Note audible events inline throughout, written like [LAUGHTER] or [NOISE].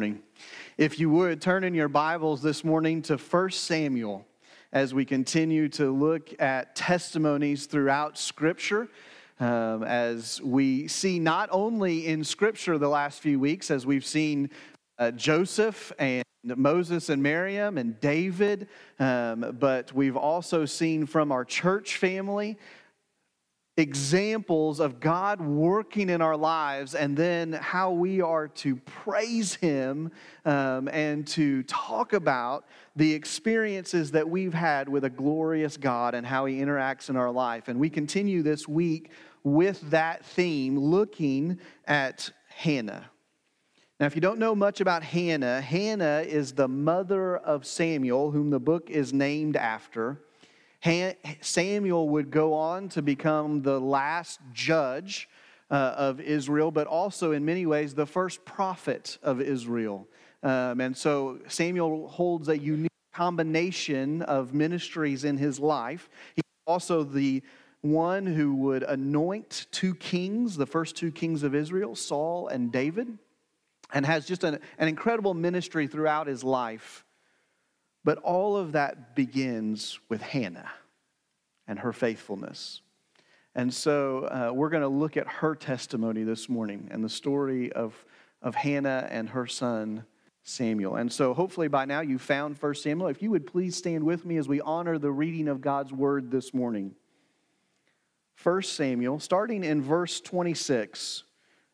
morning. If you would, turn in your Bibles this morning to 1 Samuel as we continue to look at testimonies throughout Scripture. Um, as we see not only in Scripture the last few weeks, as we've seen uh, Joseph and Moses and Miriam and David, um, but we've also seen from our church family examples of God working in our lives and then how we are to praise Him um, and to talk about the experiences that we've had with a glorious God and how He interacts in our life. And we continue this week with that theme, looking at Hannah. Now, if you don't know much about Hannah, Hannah is the mother of Samuel, whom the book is named after. Samuel would go on to become the last judge uh, of Israel, but also in many ways the first prophet of Israel. Um, and so Samuel holds a unique combination of ministries in his life. He's also the one who would anoint two kings, the first two kings of Israel, Saul and David, and has just an, an incredible ministry throughout his life. But all of that begins with Hannah and her faithfulness. And so uh, we're going to look at her testimony this morning and the story of, of Hannah and her son Samuel. And so hopefully by now you found 1 Samuel. If you would please stand with me as we honor the reading of God's word this morning. 1 Samuel, starting in verse 26,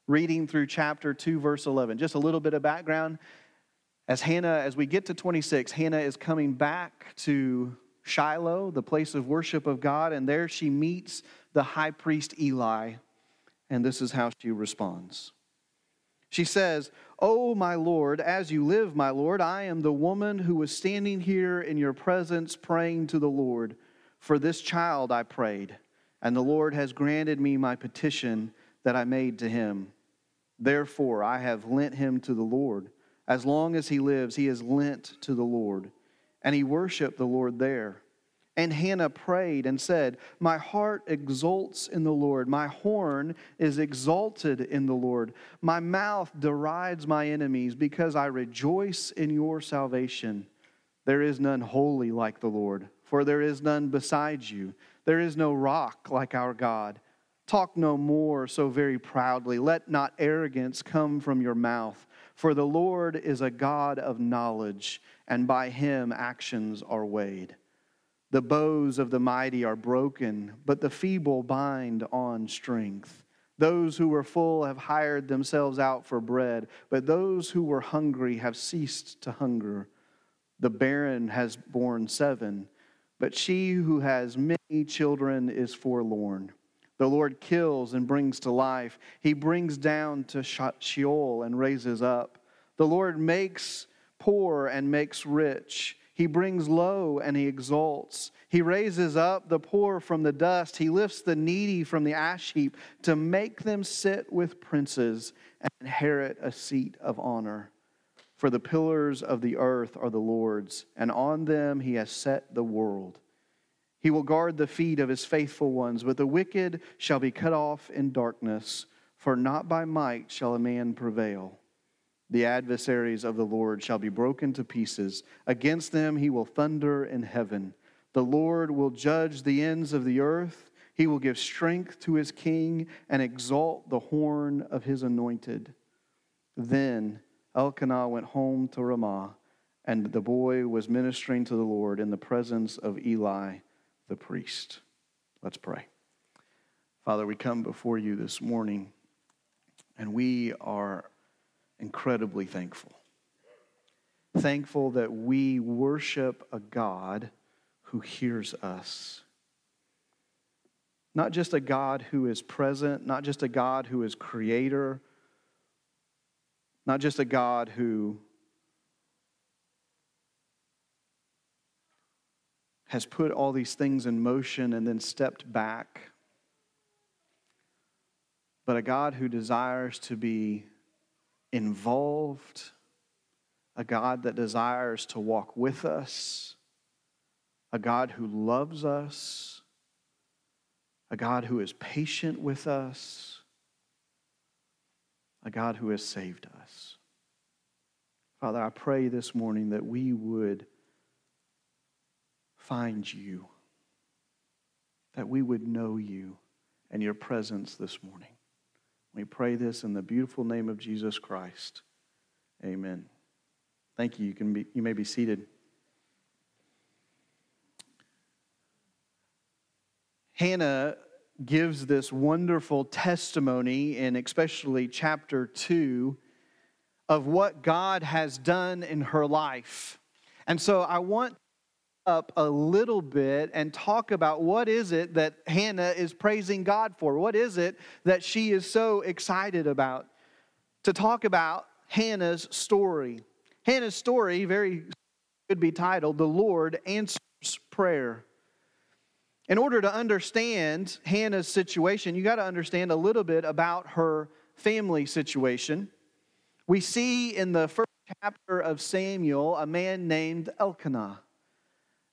reading through chapter 2, verse 11. Just a little bit of background. As Hannah, as we get to 26, Hannah is coming back to Shiloh, the place of worship of God, and there she meets the high priest Eli, and this is how she responds. She says, Oh, my Lord, as you live, my Lord, I am the woman who was standing here in your presence praying to the Lord. For this child I prayed, and the Lord has granted me my petition that I made to him. Therefore, I have lent him to the Lord. As long as he lives, he is lent to the Lord. And he worshiped the Lord there. And Hannah prayed and said, My heart exults in the Lord. My horn is exalted in the Lord. My mouth derides my enemies because I rejoice in your salvation. There is none holy like the Lord, for there is none beside you. There is no rock like our God. Talk no more so very proudly. Let not arrogance come from your mouth. For the Lord is a God of knowledge, and by him actions are weighed. The bows of the mighty are broken, but the feeble bind on strength. Those who were full have hired themselves out for bread, but those who were hungry have ceased to hunger. The barren has borne seven, but she who has many children is forlorn. The Lord kills and brings to life. He brings down to Sheol and raises up. The Lord makes poor and makes rich. He brings low and he exalts. He raises up the poor from the dust. He lifts the needy from the ash heap to make them sit with princes and inherit a seat of honor. For the pillars of the earth are the Lord's, and on them he has set the world. He will guard the feet of his faithful ones, but the wicked shall be cut off in darkness, for not by might shall a man prevail. The adversaries of the Lord shall be broken to pieces. Against them he will thunder in heaven. The Lord will judge the ends of the earth. He will give strength to his king and exalt the horn of his anointed. Then Elkanah went home to Ramah, and the boy was ministering to the Lord in the presence of Eli the priest. Let's pray. Father, we come before you this morning and we are incredibly thankful. Thankful that we worship a God who hears us. Not just a God who is present, not just a God who is creator, not just a God who has put all these things in motion and then stepped back, but a God who desires to be involved, a God that desires to walk with us, a God who loves us, a God who is patient with us, a God who has saved us. Father, I pray this morning that we would find you, that we would know you and your presence this morning. We pray this in the beautiful name of Jesus Christ. Amen. Thank you. You, can be, you may be seated. Hannah gives this wonderful testimony in especially chapter 2 of what God has done in her life. And so I want up a little bit and talk about what is it that Hannah is praising God for? What is it that she is so excited about? To talk about Hannah's story. Hannah's story very could be titled The Lord Answers Prayer. In order to understand Hannah's situation, you got to understand a little bit about her family situation. We see in the first chapter of Samuel a man named Elkanah.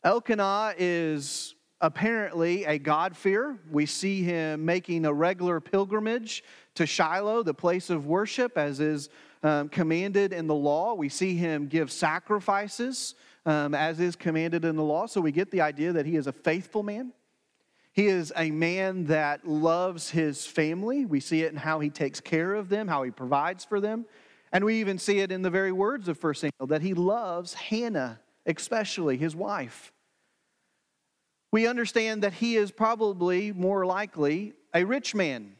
Elkanah is apparently a God-fearer. We see him making a regular pilgrimage to Shiloh, the place of worship, as is um, commanded in the law. We see him give sacrifices um, as is commanded in the law. So we get the idea that he is a faithful man. He is a man that loves his family. We see it in how he takes care of them, how he provides for them. And we even see it in the very words of 1 Samuel that he loves Hannah, especially his wife we understand that he is probably more likely a rich man.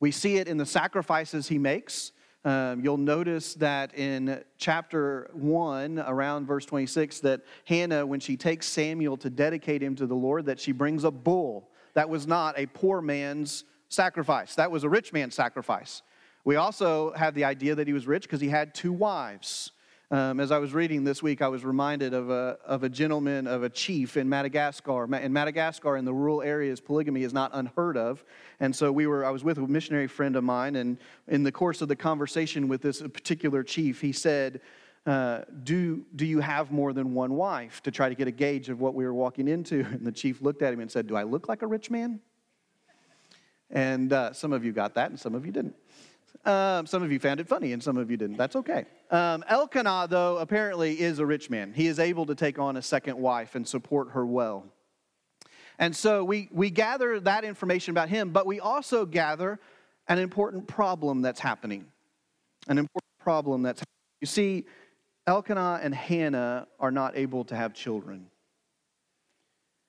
We see it in the sacrifices he makes. Um, you'll notice that in chapter 1, around verse 26, that Hannah, when she takes Samuel to dedicate him to the Lord, that she brings a bull. That was not a poor man's sacrifice, that was a rich man's sacrifice. We also have the idea that he was rich because he had two wives. Um, as I was reading this week, I was reminded of a, of a gentleman, of a chief in Madagascar. In Madagascar, in the rural areas, polygamy is not unheard of. And so we were, I was with a missionary friend of mine, and in the course of the conversation with this particular chief, he said, uh, do, do you have more than one wife to try to get a gauge of what we were walking into? [LAUGHS] And the chief looked at him and said, Do I look like a rich man? And uh, some of you got that, and some of you didn't. Um, some of you found it funny and some of you didn't. That's okay. Um, Elkanah, though, apparently is a rich man. He is able to take on a second wife and support her well. And so we, we gather that information about him, but we also gather an important problem that's happening. An important problem that's happening. You see, Elkanah and Hannah are not able to have children.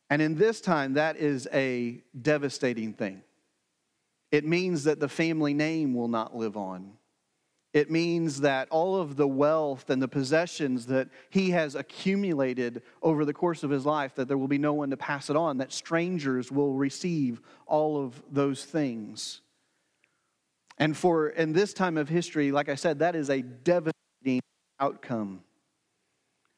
And in this time, that is a devastating thing. It means that the family name will not live on. It means that all of the wealth and the possessions that he has accumulated over the course of his life, that there will be no one to pass it on, that strangers will receive all of those things. And for in this time of history, like I said, that is a devastating outcome.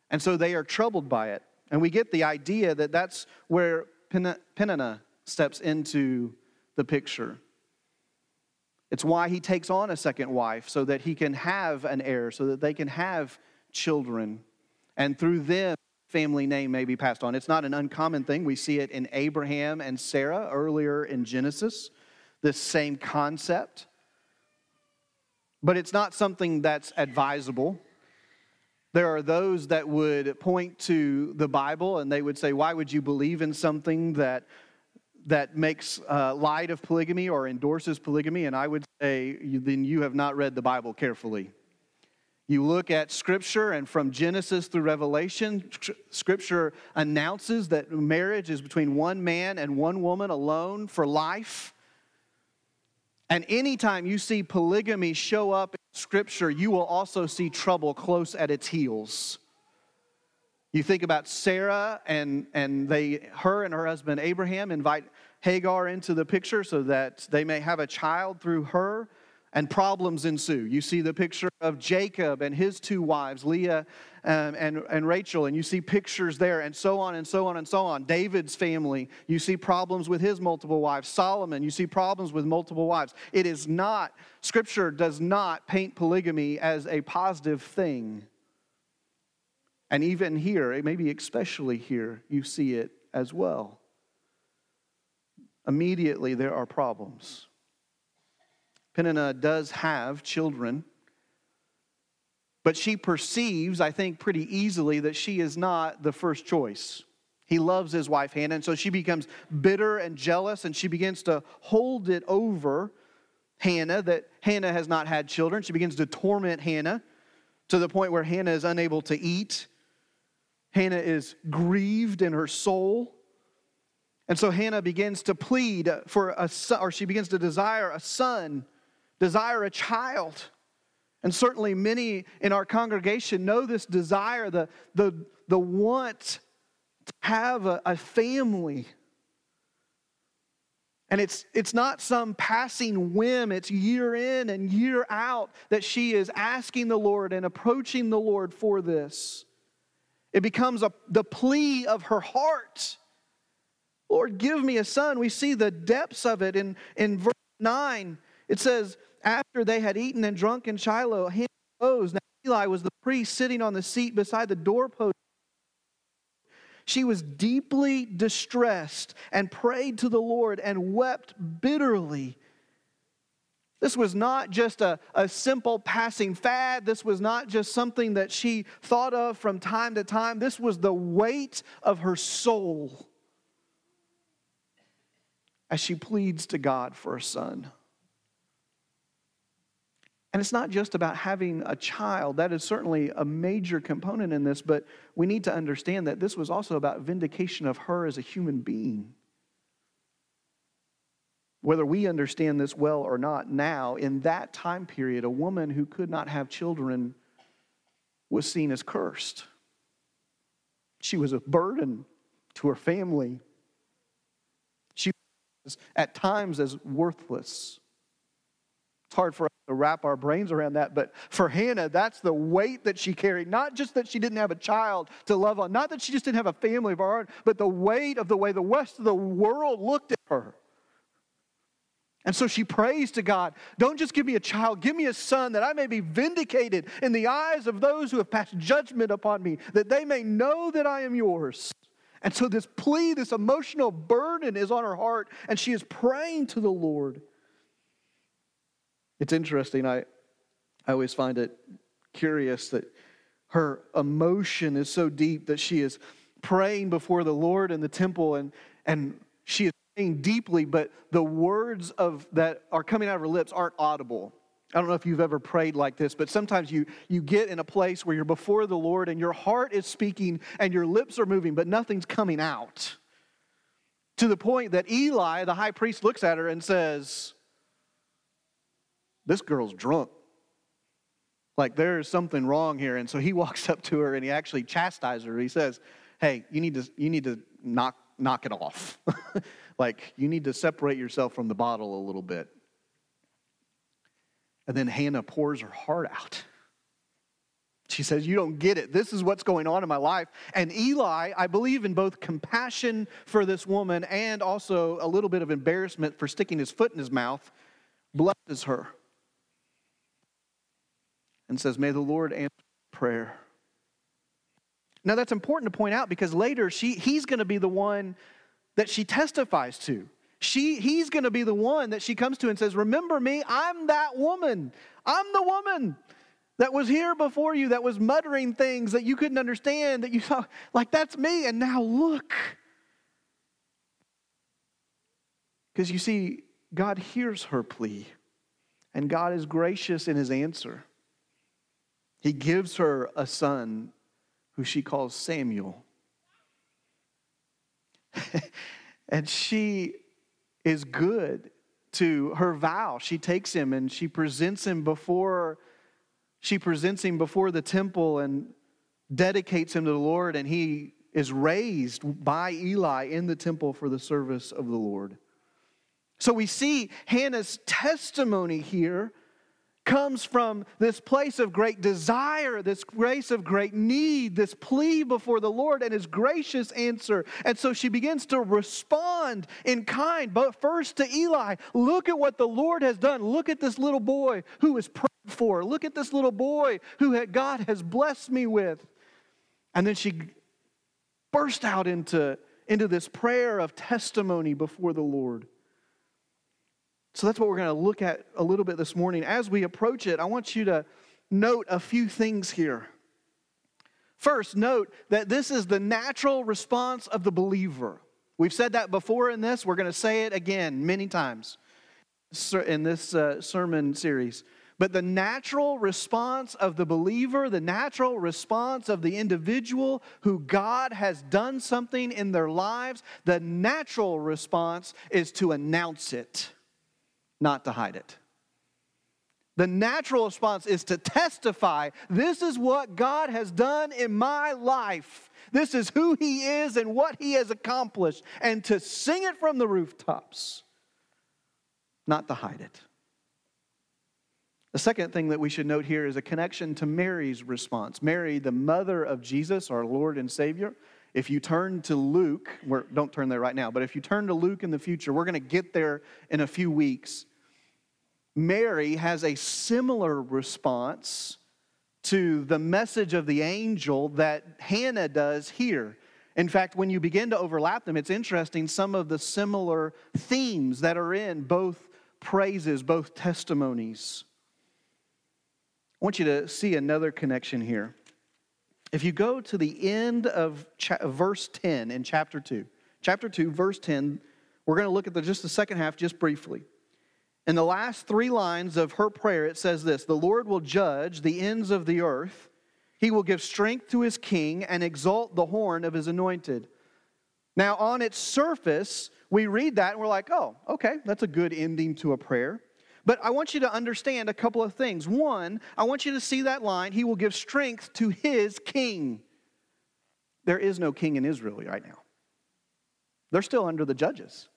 And so they are troubled by it. And we get the idea that that's where Peninnah steps into the picture. It's why he takes on a second wife, so that he can have an heir, so that they can have children. And through them, family name may be passed on. It's not an uncommon thing. We see it in Abraham and Sarah earlier in Genesis, this same concept. But it's not something that's advisable. There are those that would point to the Bible and they would say, Why would you believe in something that that makes uh, light of polygamy or endorses polygamy, and I would say then you have not read the Bible carefully. You look at Scripture, and from Genesis through Revelation, Scripture announces that marriage is between one man and one woman alone for life. And anytime you see polygamy show up in Scripture, you will also see trouble close at its heels. You think about Sarah and, and they, her and her husband Abraham invite Hagar into the picture so that they may have a child through her, and problems ensue. You see the picture of Jacob and his two wives, Leah um, and, and Rachel, and you see pictures there, and so on and so on and so on. David's family, you see problems with his multiple wives. Solomon, you see problems with multiple wives. It is not, Scripture does not paint polygamy as a positive thing. And even here, eh, maybe especially here, you see it as well. Immediately, there are problems. Peninnah does have children, But she perceives, I think, pretty easily that she is not the first choice. He loves his wife Hannah, and so she becomes bitter and jealous, and she begins to hold it over Hannah that Hannah has not had children. She begins to torment Hannah to the point where Hannah is unable to eat. Hannah is grieved in her soul. And so Hannah begins to plead for a son, or she begins to desire a son, desire a child. And certainly many in our congregation know this desire, the, the, the want to have a, a family. And it's, it's not some passing whim, it's year in and year out that she is asking the Lord and approaching the Lord for this. It becomes a, the plea of her heart. Lord, give me a son. We see the depths of it in, in verse 9. It says, After they had eaten and drunk in Shiloh, Hannah rose. Now Eli was the priest sitting on the seat beside the doorpost. She was deeply distressed and prayed to the Lord and wept bitterly. This was not just a, a simple passing fad. This was not just something that she thought of from time to time. This was the weight of her soul as she pleads to God for a son. And it's not just about having a child. That is certainly a major component in this, but we need to understand that this was also about vindication of her as a human being. Whether we understand this well or not, now, in that time period, a woman who could not have children was seen as cursed. She was a burden to her family She was at times as worthless. It's hard for us to wrap our brains around that, but for Hannah, that's the weight that she carried. Not just that she didn't have a child to love on, not that she just didn't have a family of her own, but the weight of the way the rest of the world looked at her. And so she prays to God, don't just give me a child, give me a son that I may be vindicated in the eyes of those who have passed judgment upon me, that they may know that I am yours. And so this plea, this emotional burden is on her heart, and she is praying to the Lord. It's interesting. I, I always find it curious that her emotion is so deep that she is praying before the Lord in the temple, and, and she is praying deeply, but the words of that are coming out of her lips aren't audible. I don't know if you've ever prayed like this, but sometimes you, you get in a place where you're before the Lord and your heart is speaking and your lips are moving, but nothing's coming out. To the point that Eli, the high priest, looks at her and says, This girl's drunk. Like there's something wrong here. And so he [LAUGHS] walks up to her and he actually chastises her. He says, Hey, you need to, you need to knock, knock it off. [LAUGHS] like you need to separate yourself from the bottle a little bit. And then Hannah pours her heart out. She says, You don't get it. This is what's going on in my life. And Eli, I believe in both compassion for this woman and also a little bit of embarrassment for sticking his foot in his mouth, blesses her and says, May the Lord answer prayer. Now, that's important to point out because later she, he's going to be the one that she testifies to she, he's going to be the one that she comes to and says, Remember me, I'm that woman. I'm the woman that was here before you, that was muttering things that you couldn't understand, that you saw, [LAUGHS] like, that's me. And now look. Because you see, God hears her plea, and God is gracious in his answer. He gives her a son who she calls Samuel. [LAUGHS] and she is good to her vow. She takes him and she presents him before she presents him before the temple and dedicates him to the Lord and he is raised by Eli in the temple for the service of the Lord. So we see Hannah's testimony here comes from this place of great desire, this grace of great need, this plea before the Lord and his gracious answer. And so she begins to respond in kind, but first to Eli. Look at what the Lord has done. Look at this little boy who is prayed for. Look at this little boy who God has blessed me with. And then she burst out into, into this prayer of testimony before the Lord. So that's what we're going to look at a little bit this morning. As we approach it, I want you to note a few things here. First, note that this is the natural response of the believer. We've said that before in this. We're going to say it again many times in this uh, sermon series. But the natural response of the believer, the natural response of the individual who God has done something in their lives, the natural response is to announce it, not to hide it. The natural response is to testify this is what God has done in my life. This is who He is and what He has accomplished, and to sing it from the rooftops, not to hide it. The second thing that we should note here is a connection to Mary's response. Mary, the mother of Jesus, our Lord and Savior. If you turn to Luke, we don't turn there right now, but if you turn to Luke in the future, we're going to get there in a few weeks. Mary has a similar response to the message of the angel that Hannah does here. In fact, when you begin to overlap them, it's interesting some of the similar themes that are in both praises, both testimonies. I want you to see another connection here. If you go to the end of cha- verse 10 in chapter 2, chapter 2, verse 10, we're going to look at the, just the second half just briefly. In the last three lines of her prayer, it says this The Lord will judge the ends of the earth. He will give strength to his king and exalt the horn of his anointed. Now, on its surface, we read that and we're like, oh, okay, that's a good ending to a prayer. But I want you to understand a couple of things. One, I want you to see that line, He will give strength to His king. There is no king in Israel right now, they're still under the judges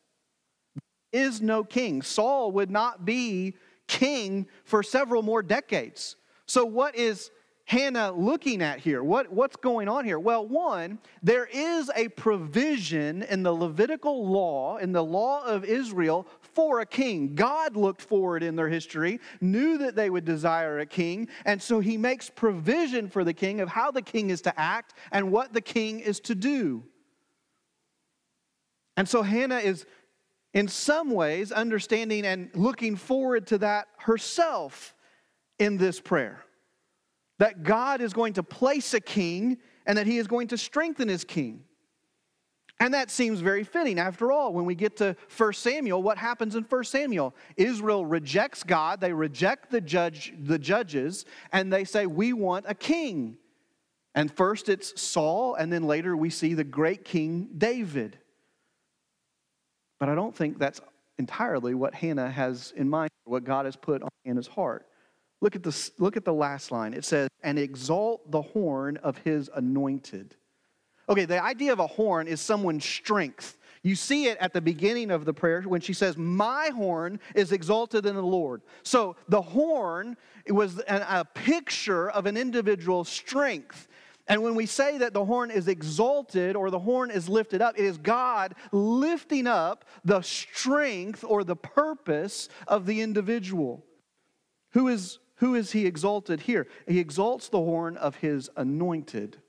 is no king. Saul would not be king for several more decades. So, what is Hannah looking at here? What, what's going on here? Well, one, there is a provision in the Levitical law, in the law of Israel, for a king. God looked forward in their history, knew that they would desire a king, and so he makes provision for the king of how the king is to act and what the king is to do. And so Hannah is in some ways, understanding and looking forward to that herself in this prayer. That God is going to place a king and that he is going to strengthen his king. And that seems very fitting. After all, when we get to 1 Samuel, what happens in 1 Samuel? Israel rejects God, they reject the judge, the judges, and they say, "We want a king." And first it's Saul, and then later we see the great king David. But I don't think that's entirely what Hannah has in mind, what God has put on Hannah's heart. Look at, this, look at the last line. It says, and exalt the horn of his anointed. Okay, the idea of a horn is someone's strength. You see it at the beginning of the prayer when she says, My horn is exalted in the Lord. So the horn was a picture of an individual's strength. And when we say that the horn is exalted or the horn is lifted up, it is God lifting up the strength or the purpose of the individual. Who is, who is he exalted here? He exalts the horn of his anointed.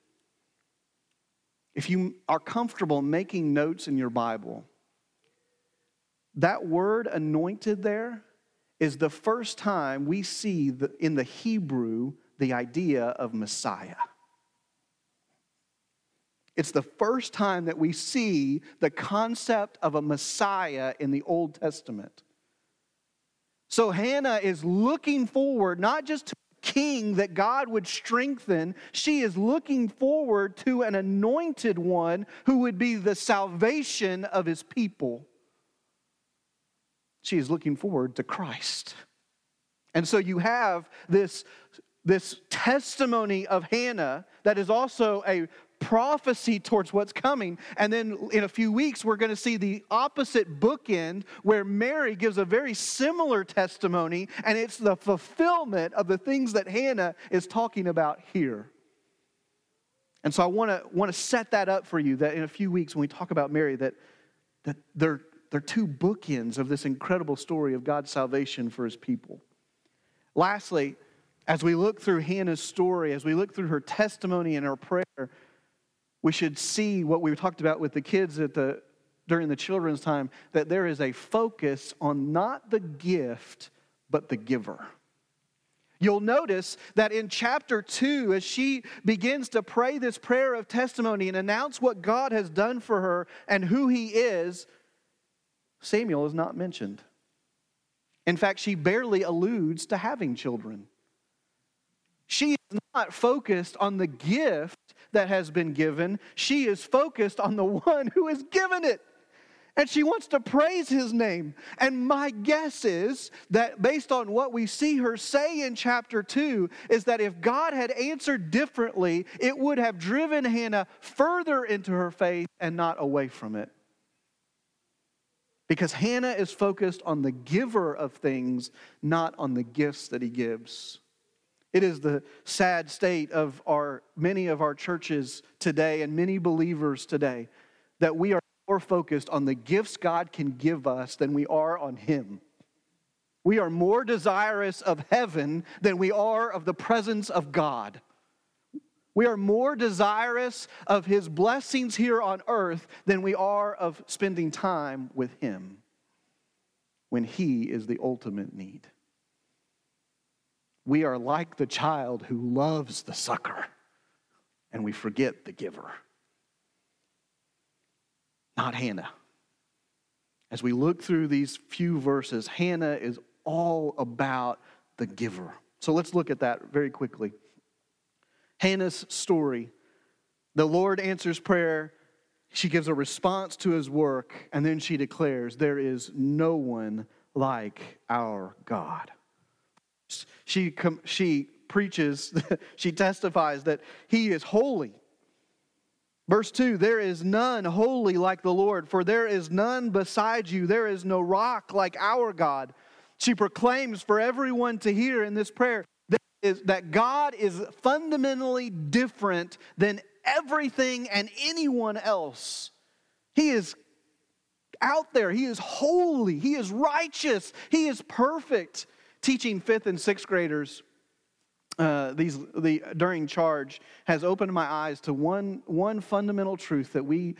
If you are comfortable making notes in your Bible, that word anointed there is the first time we see the, in the Hebrew the idea of Messiah. It's the first time that we see the concept of a Messiah in the Old Testament. So Hannah is looking forward not just to a king that God would strengthen, she is looking forward to an anointed one who would be the salvation of his people. She is looking forward to Christ. And so you have this, this testimony of Hannah that is also a prophecy towards what's coming. And then in a few weeks, we're going to see the opposite bookend where Mary gives a very similar testimony, and it's the fulfillment of the things that Hannah is talking about here. And so I want to want to set that up for you that in a few weeks when we talk about Mary that that they're they're two bookends of this incredible story of God's salvation for his people. Lastly, as we look through Hannah's story, as we look through her testimony and her prayer, we should see what we talked about with the kids at the, during the children's time that there is a focus on not the gift, but the giver. You'll notice that in chapter 2, as she begins to pray this prayer of testimony and announce what God has done for her and who he is, Samuel is not mentioned. In fact, she barely alludes to having children. She is not focused on the gift that has been given, she is focused on the [LAUGHS] one who has given it and she wants to praise his name. And my guess is that based on what we see her say in chapter 2, is that if God had answered differently, it would have driven Hannah further into her faith and not away from it. Because Hannah is focused on the giver of things, not on the gifts that he gives. It is the sad state of our many of our churches today and many believers today that we are more focused on the gifts God can give us than we are on Him. We are more desirous of heaven than we are of the presence of God. We are more desirous of His blessings here on earth than we are of spending time with Him when He is the ultimate need. We are like the child who loves the sucker and we forget the giver not Hannah. As we look through these few verses, Hannah is all about the giver. So let's look at that very quickly. Hannah's story the Lord answers prayer, she gives a response to his work, and then she declares, There is no one like our God. She, she preaches, [LAUGHS] she testifies that he is holy Verse 2 There is none holy like the Lord, for there is none beside you. There is no rock like our God. She proclaims for everyone to hear in this prayer that, is, that God is fundamentally different than everything and anyone else. He is out there, He is holy, He is righteous, He is perfect. Teaching fifth and sixth graders uh, these the during charge has opened my eyes to one one fundamental truth that we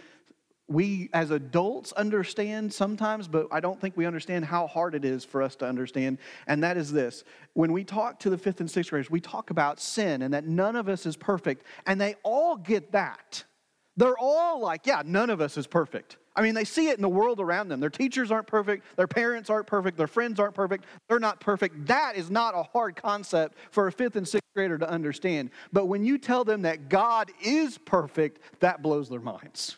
we as adults understand sometimes, but I don't think we understand how hard it is for us to understand. And that is this when we talk to the fifth and sixth graders, we talk about sin and that none of us is perfect, and they all get that. They're all like, yeah, none of us is perfect. I mean, they see it in the world around them. Their teachers aren't perfect, their parents aren't perfect, their friends aren't perfect, they're not perfect. That is not a hard concept for a fifth and sixth grader to understand. But when you tell them that God is perfect, that blows their minds.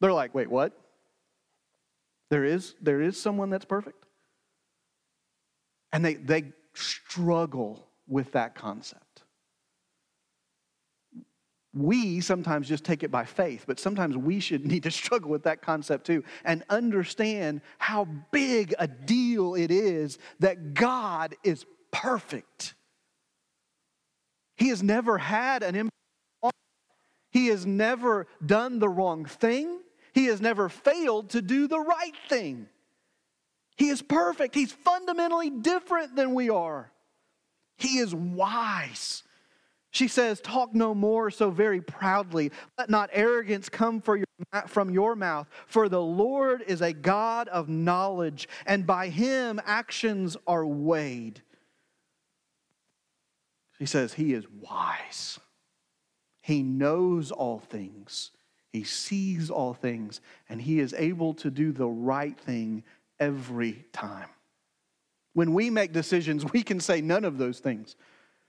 They're like, wait, what? There is, there is someone that's perfect? And they, they struggle with that concept we sometimes just take it by faith, but sometimes we should need to [LAUGHS] struggle with that concept too and understand how big a deal it is that God is perfect. He has never had an imperfect he has never done the wrong thing. He has never failed to do the right thing. He is perfect. He's fundamentally different than we are. He is wise. She says, Talk no more so very proudly. Let not arrogance come your, from your mouth, for the Lord is a God of knowledge, and by him actions are weighed. She says, He is wise. He knows all things, He sees all things, and He is able to do the right thing every time. When we make decisions, we can say none of those things.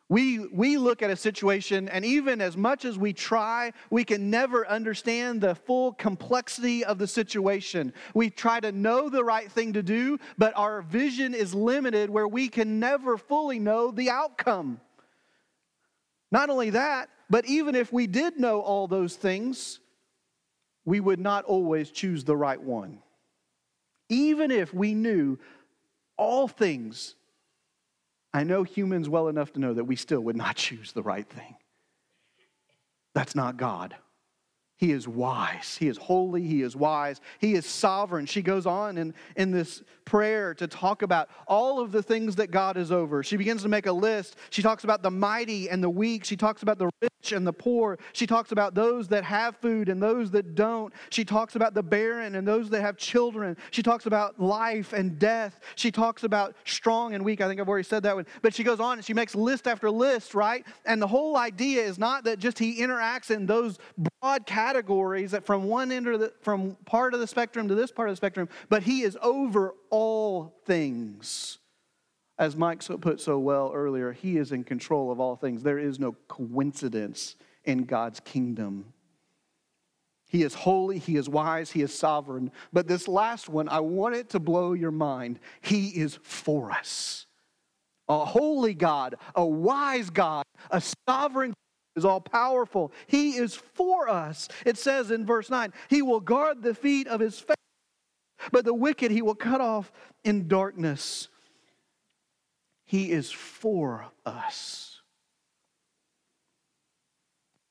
We, we look at a situation, and even as much as we try, we can never understand the full complexity of the situation. We try to know the right thing to do, but our vision is limited where we can never fully know the outcome. Not only that, but even if we did know all those things, we would not always choose the right one. Even if we knew all things I know humans well enough to know that we still would not [LAUGHS] choose the right thing. That's not God. He is wise. He is holy. He is wise. He is sovereign. She goes on in, in this prayer to talk about all of the things that God is over. She begins to make a list. She talks about the mighty and the weak. She talks about the rich and the poor. She talks about those that have food and those that don't. She talks about the barren and those that have children. She talks about life and death. She talks about strong and weak. I think I've already said that one. But she goes on and she makes list after list, right? And the whole idea is not that just he interacts in those broad categories that from one end of the from part of the spectrum to this part of the spectrum, but he is over all things. As Mike put so well earlier, he is in control of all things. There is no coincidence in God's kingdom. He is holy, he is wise, he is sovereign. But this last one, I want it to blow your mind. He is for us. A holy God, a wise God, a sovereign is all powerful. He is for us. It says in verse 9, He will guard the feet of His faith, but the wicked He will cut off in darkness. He is for us.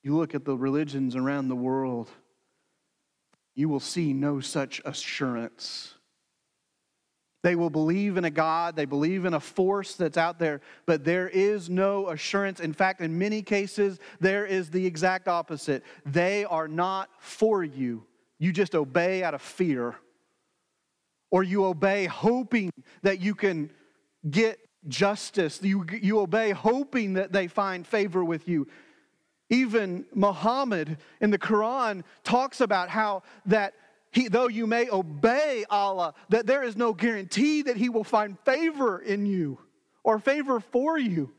You look at the religions around the world, you will see no such assurance. They will believe in a God, they believe in a force that's out there, but there is no assurance. In fact, in many cases, there is the exact opposite. They are not for you. You just obey out of fear, or you obey hoping that you can get justice. You, you obey hoping that they find favor with you. Even Muhammad in the Quran talks about how that he, though you may obey Allah, that there is no guarantee that he will find favor in you or favor for you.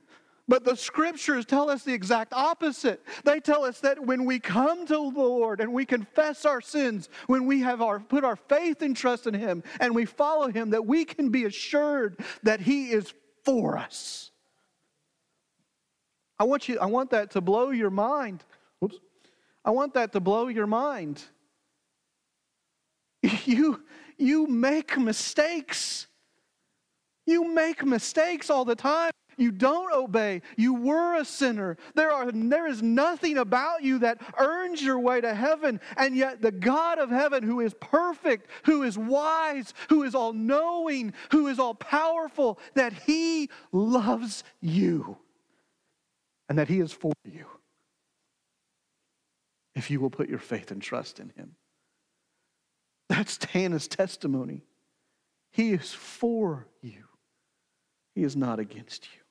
But the scriptures tell us the exact opposite. They tell us that when we come to the Lord and we confess our sins, when we have our, put our faith and trust in Him and we follow Him, that we can be assured that He is for us. I want you, I want that to blow your mind. Oops. I want that to blow your mind. [LAUGHS] You, you make mistakes. You make mistakes all the time. You don't obey. You were a sinner. There, are, there is nothing about you that earns your way to heaven. And yet, the God of heaven, who is perfect, who is wise, who is all knowing, who is all powerful, that He loves you and that He is for you if you will put your faith and trust in Him. That's Hannah's testimony. He is for you, He is not against you.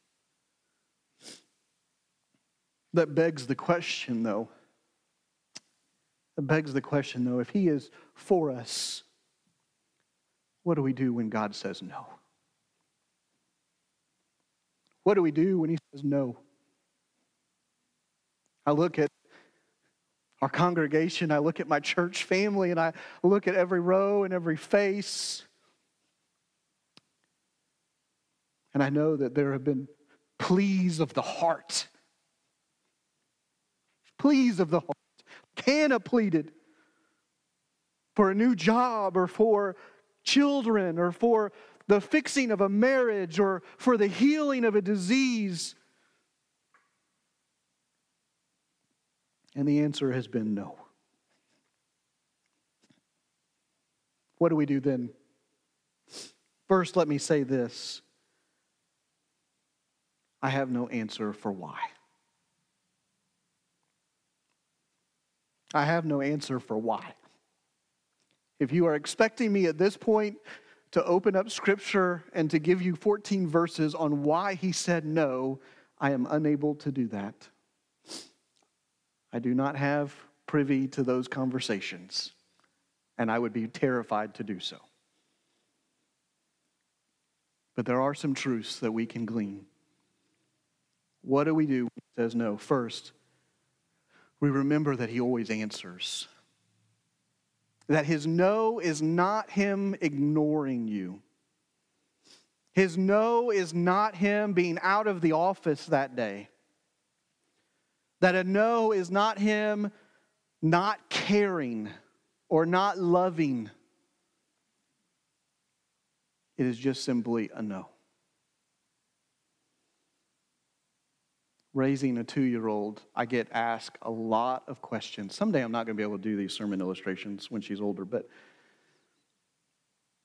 That begs the question, though. That begs the question, though, if He is for us, what do we do when God says no? What do we do when He says no? I look at our congregation, I look at my church family, and I look at every row and every face. And I know that there have been pleas of the heart pleas of the heart. Hannah pleaded for a new job or for children or for the fixing of a marriage or for the healing of a disease. And the answer has been no. What do we do then? First, let me say this I have no answer for why. I have no answer for why. If you are expecting me at this point to open up scripture and to give you 14 verses on why he said no, I am unable to do that. I do not have privy to those conversations, and I would be terrified to do so. But there are some truths that we can glean. What do we do when he says no? First, we remember that He always answers. That His no is not Him ignoring you. His no is not Him being out of the office that day. That a no is not Him not caring or not loving. It is just simply a no. Raising a two year old, I get asked a lot of questions. Someday I'm not going to be able to do these sermon illustrations when she's older, but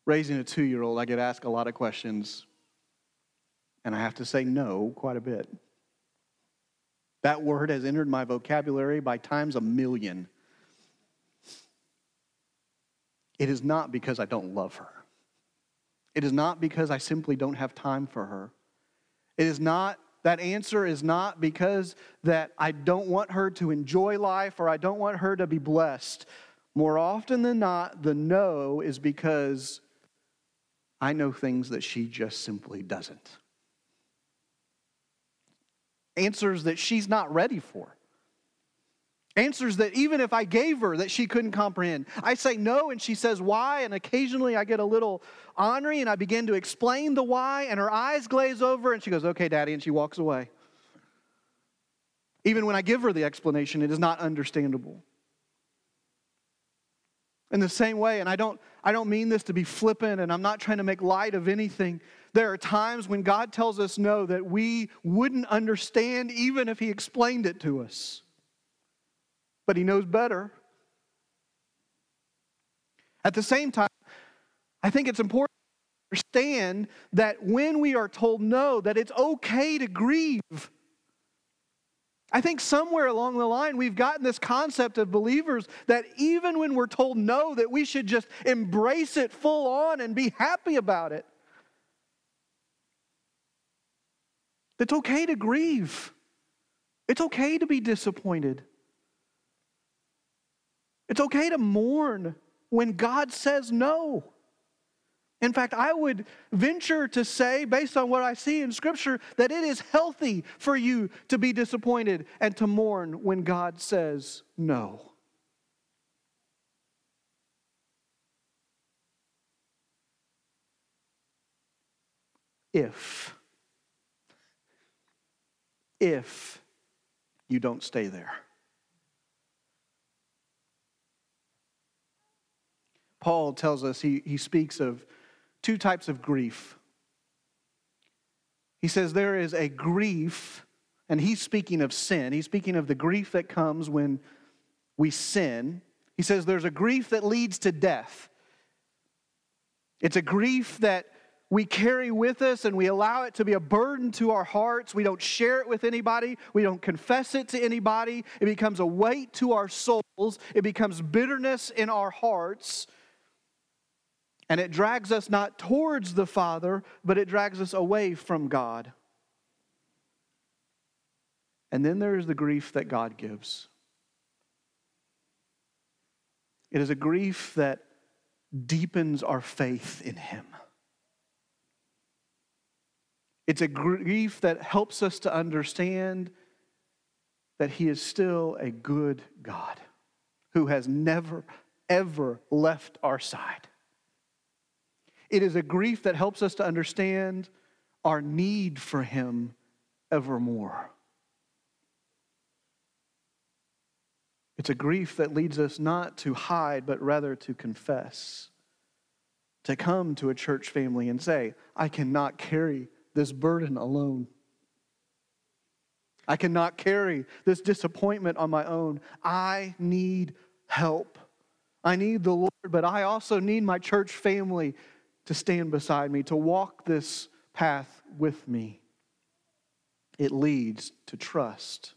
raising a two year old, I get asked a lot of questions, and I have to say no quite a bit. That word has entered my vocabulary by times a million. It is not because I don't love her. It is not because I simply don't have time for her. It is not, that answer is not because that I don't want her to enjoy life or I don't want her to be blessed. More often than not, the no is because I know things that she just simply doesn't. Answers that she's not ready for. Answers that even if I gave her that she couldn't comprehend. I say no and she says why and occasionally I get a little ornery and I begin to explain the why and her eyes glaze over and she goes, "Okay, daddy," and she walks away. Even when I give her the explanation, it is not understandable. In the same way, and I don't I don't mean this to be flippant and I'm not trying to make light of anything. There are times when God tells us no that we wouldn't understand even if he explained it to us but he knows better. At the same time, I think it's important to understand that when we are told no, that it's okay to grieve. I think somewhere along the line we've gotten this concept of believers that even when we're told no, that we should just embrace it full on and be happy about it. It's okay to grieve. It's okay to be disappointed. It's okay to mourn when God says no. In fact, I would venture to say, based on what I see in Scripture, that it is healthy for you to be disappointed and to mourn when God says no. If, if you don't stay there. Paul tells us, he, he speaks of two types of grief. He says there is a grief, and he's speaking of sin. He's speaking of the grief that comes when we sin. He says there's a grief that leads to death. It's a grief that we carry with us and we allow it to be a burden to our hearts. We don't share it with anybody. We don't confess it to anybody. It becomes a weight to our souls. It becomes bitterness in our hearts. And it drags us not towards the Father, but it drags us away from God. And then there is the grief that God gives. It is a grief that deepens our faith in Him. It's a grief that helps us to understand that He is still a good God who has never, ever left our side. It is a grief that helps us to understand our need for Him evermore. It's a grief that leads us not to hide, but rather to confess, to come to a church family and say, I cannot carry this burden alone. I cannot carry this disappointment on my own. I need help. I need the Lord, but I also need my church family to stand beside me, to walk this path with me. It leads to trust.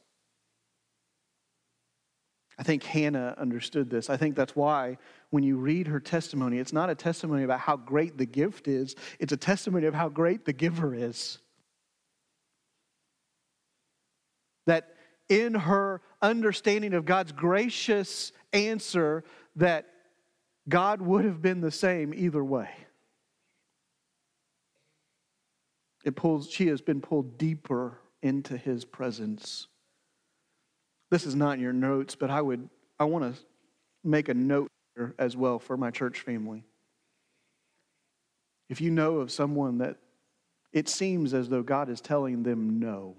I think Hannah understood this. I think that's why when you read her testimony, it's not a testimony about how great the gift is, it's a testimony of how great the giver is. That in her understanding of God's gracious answer, that God would have been the same either way. It pulls, she has been pulled deeper into his presence. This is not in your notes, but I would I want to make a note here as well for my church family. If you know of someone that it seems as though God is telling them no,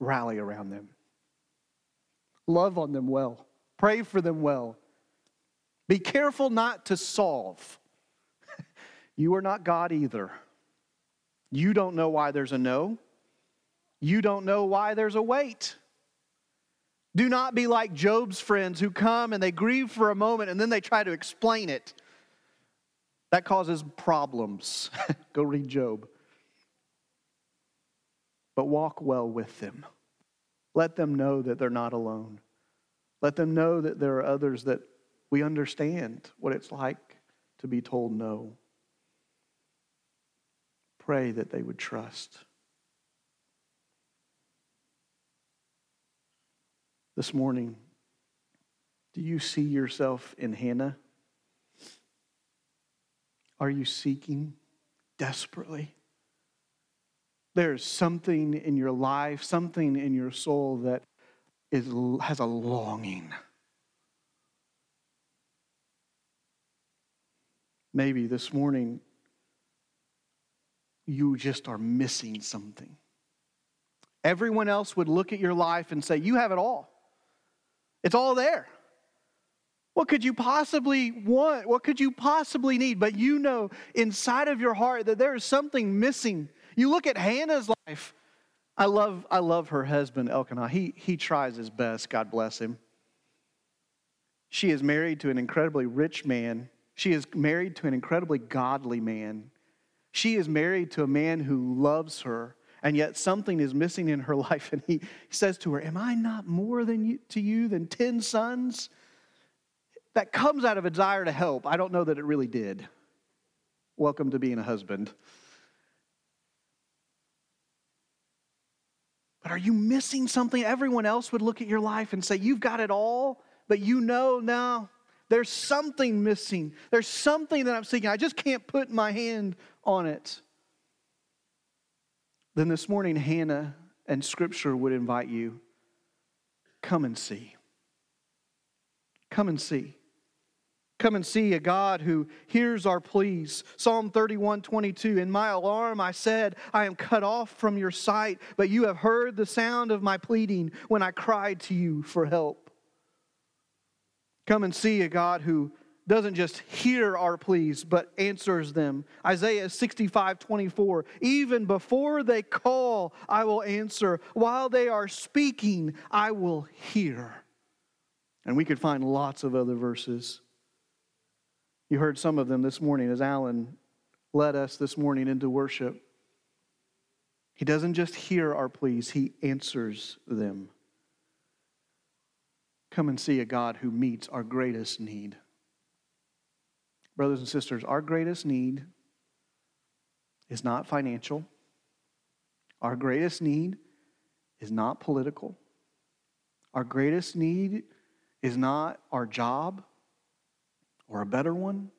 rally around them. Love on them well. Pray for them well. Be careful not to solve. You are not God either. You don't know why there's a no. You don't know why there's a wait. Do not be like Job's friends who come and they grieve for a moment and then they try to explain it. That causes problems. [LAUGHS] Go read Job. but walk well with them. Let them know that they're not alone. Let them know that there are others that we understand what it's like to be told no. Pray that they would trust. This morning, do you see yourself in Hannah? Are you seeking desperately? There's something in your life, something in your soul that is, has a longing. Maybe this morning you just are missing something. Everyone else would look at your life and say, You have it all. It's all there. What could you possibly want? What could you possibly need? But you know inside of your heart that there is something missing. You look at Hannah's life. I love, I love her husband, Elkanah. He, he tries his best, God bless him. She is married to an incredibly rich man. She is married to an incredibly godly man. She is married to a man who loves her, and yet something is missing in her [LAUGHS] life. And he says to her, Am I not more than you, to you than 10 sons? That comes out of a desire to help. I don't know that it really did. Welcome to being a husband. But are you missing something? Everyone else would look at your life and say, You've got it all, but you know now there's something missing. There's something that I'm seeking. I just can't put my hand on it. Then this morning, Hannah and Scripture would invite you come and see. Come and see. Come and see a God who hears our pleas. Psalm 31 22. In my alarm, I said, I am cut off from your sight, but you have heard the sound of my pleading when I cried to you for help. Come and see a God who doesn't just hear our pleas, but answers them. Isaiah 65 24. Even before they call, I will answer. While they are speaking, I will hear. And we could find lots of other verses. You heard some of them this morning as Alan led us this morning into worship. He doesn't just hear our pleas, he answers them. Come and see a God who meets our greatest need. Brothers and sisters, our greatest need is not financial. Our greatest need is not political. Our greatest need is not our job or a better one.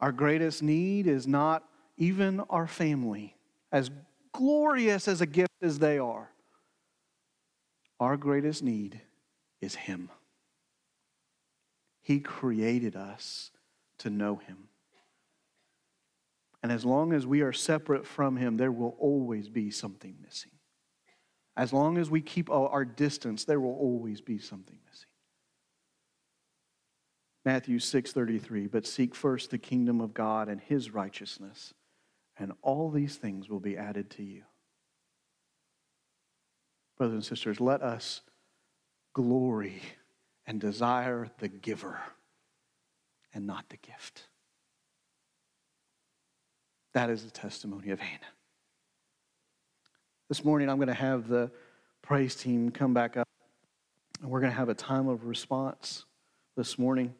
Our greatest need is not even our family, as glorious as a gift as they are. Our greatest need is Him. He created us to know Him. And as long as we are separate from Him, there will always be something missing. As long as we keep our distance, there will always be something missing. Matthew 6:33, but seek first the kingdom of God and his righteousness, and all these things will be added to you. Brothers and sisters, let us glory and desire the giver and not the gift. That is the testimony of Hannah. This morning, I'm going to have the praise team come back up, and we're going to have a time of response this morning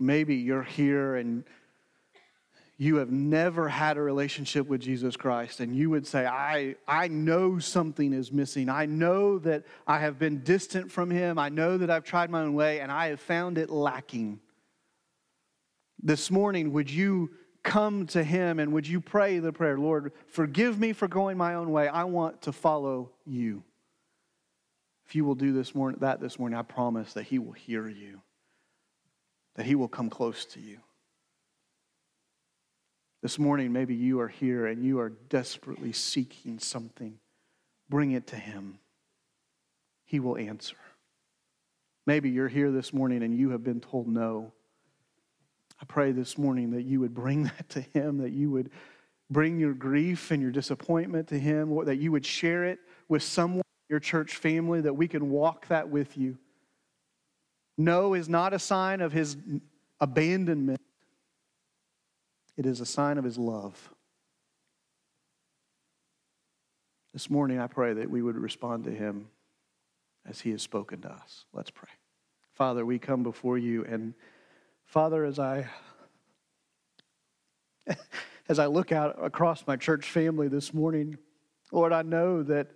maybe you're here and you have never had a relationship with Jesus Christ, and you would say, I, I know something is missing. I know that I have been distant from Him. I know that I've tried my own way, and I have found it lacking. This morning, would you come to Him and would you pray the prayer, Lord, forgive me for going my own way. I want to follow you. If you will do this morning, that this morning, I promise that He will hear you that He will come close to you. This morning, maybe you are here and you are desperately seeking something. Bring it to Him. He will answer. Maybe you're here this morning and you have been told no. I pray this morning that you would bring [LAUGHS] that to Him, that you would bring your grief and your disappointment to Him, that you would share it with someone, in your church family, that we can walk that with you. No is not a sign of his abandonment, it is a sign of his love. This morning, I pray that we would respond to him as he has spoken to us. Let's pray. Father, we come before you, and Father, as I [LAUGHS] as I look out across my church family this morning, Lord, I know that,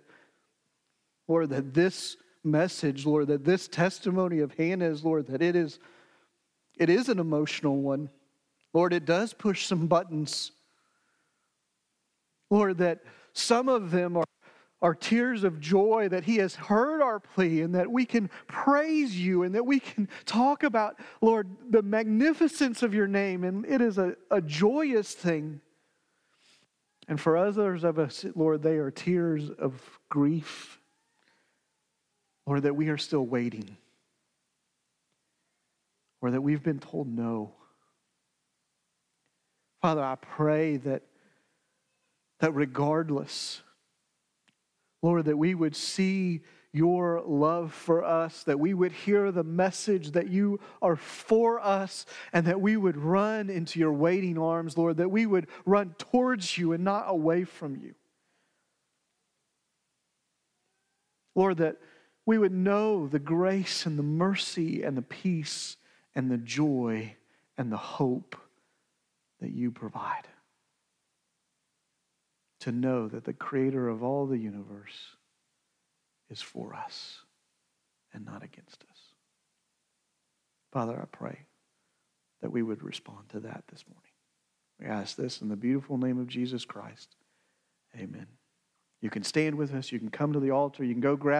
Lord, that this message, Lord, that this testimony of Hannah's, Lord, that it is, it is an emotional one. Lord, it does push some buttons. Lord, that some of them are, are tears of joy that He has heard our plea and that we can praise you and that we can talk about, Lord, the magnificence of your name. And it is a, a joyous thing. And for others of us, Lord, they are tears of grief. Lord, that we are still waiting. Or that we've been told no. Father, I pray that, that regardless, Lord, that we would see your love for us, that we would hear the message that you are for us, and that we would run into your waiting arms, Lord, that we would run towards you and not away from you. Lord, that we would know the grace and the mercy and the peace and the joy and the hope that you provide. To know that the creator of all the universe is for us and not against us. Father, I pray that we would respond to that this morning. We ask this in the beautiful name of Jesus Christ. Amen. You can stand with us. You can come to the altar. You can go grab.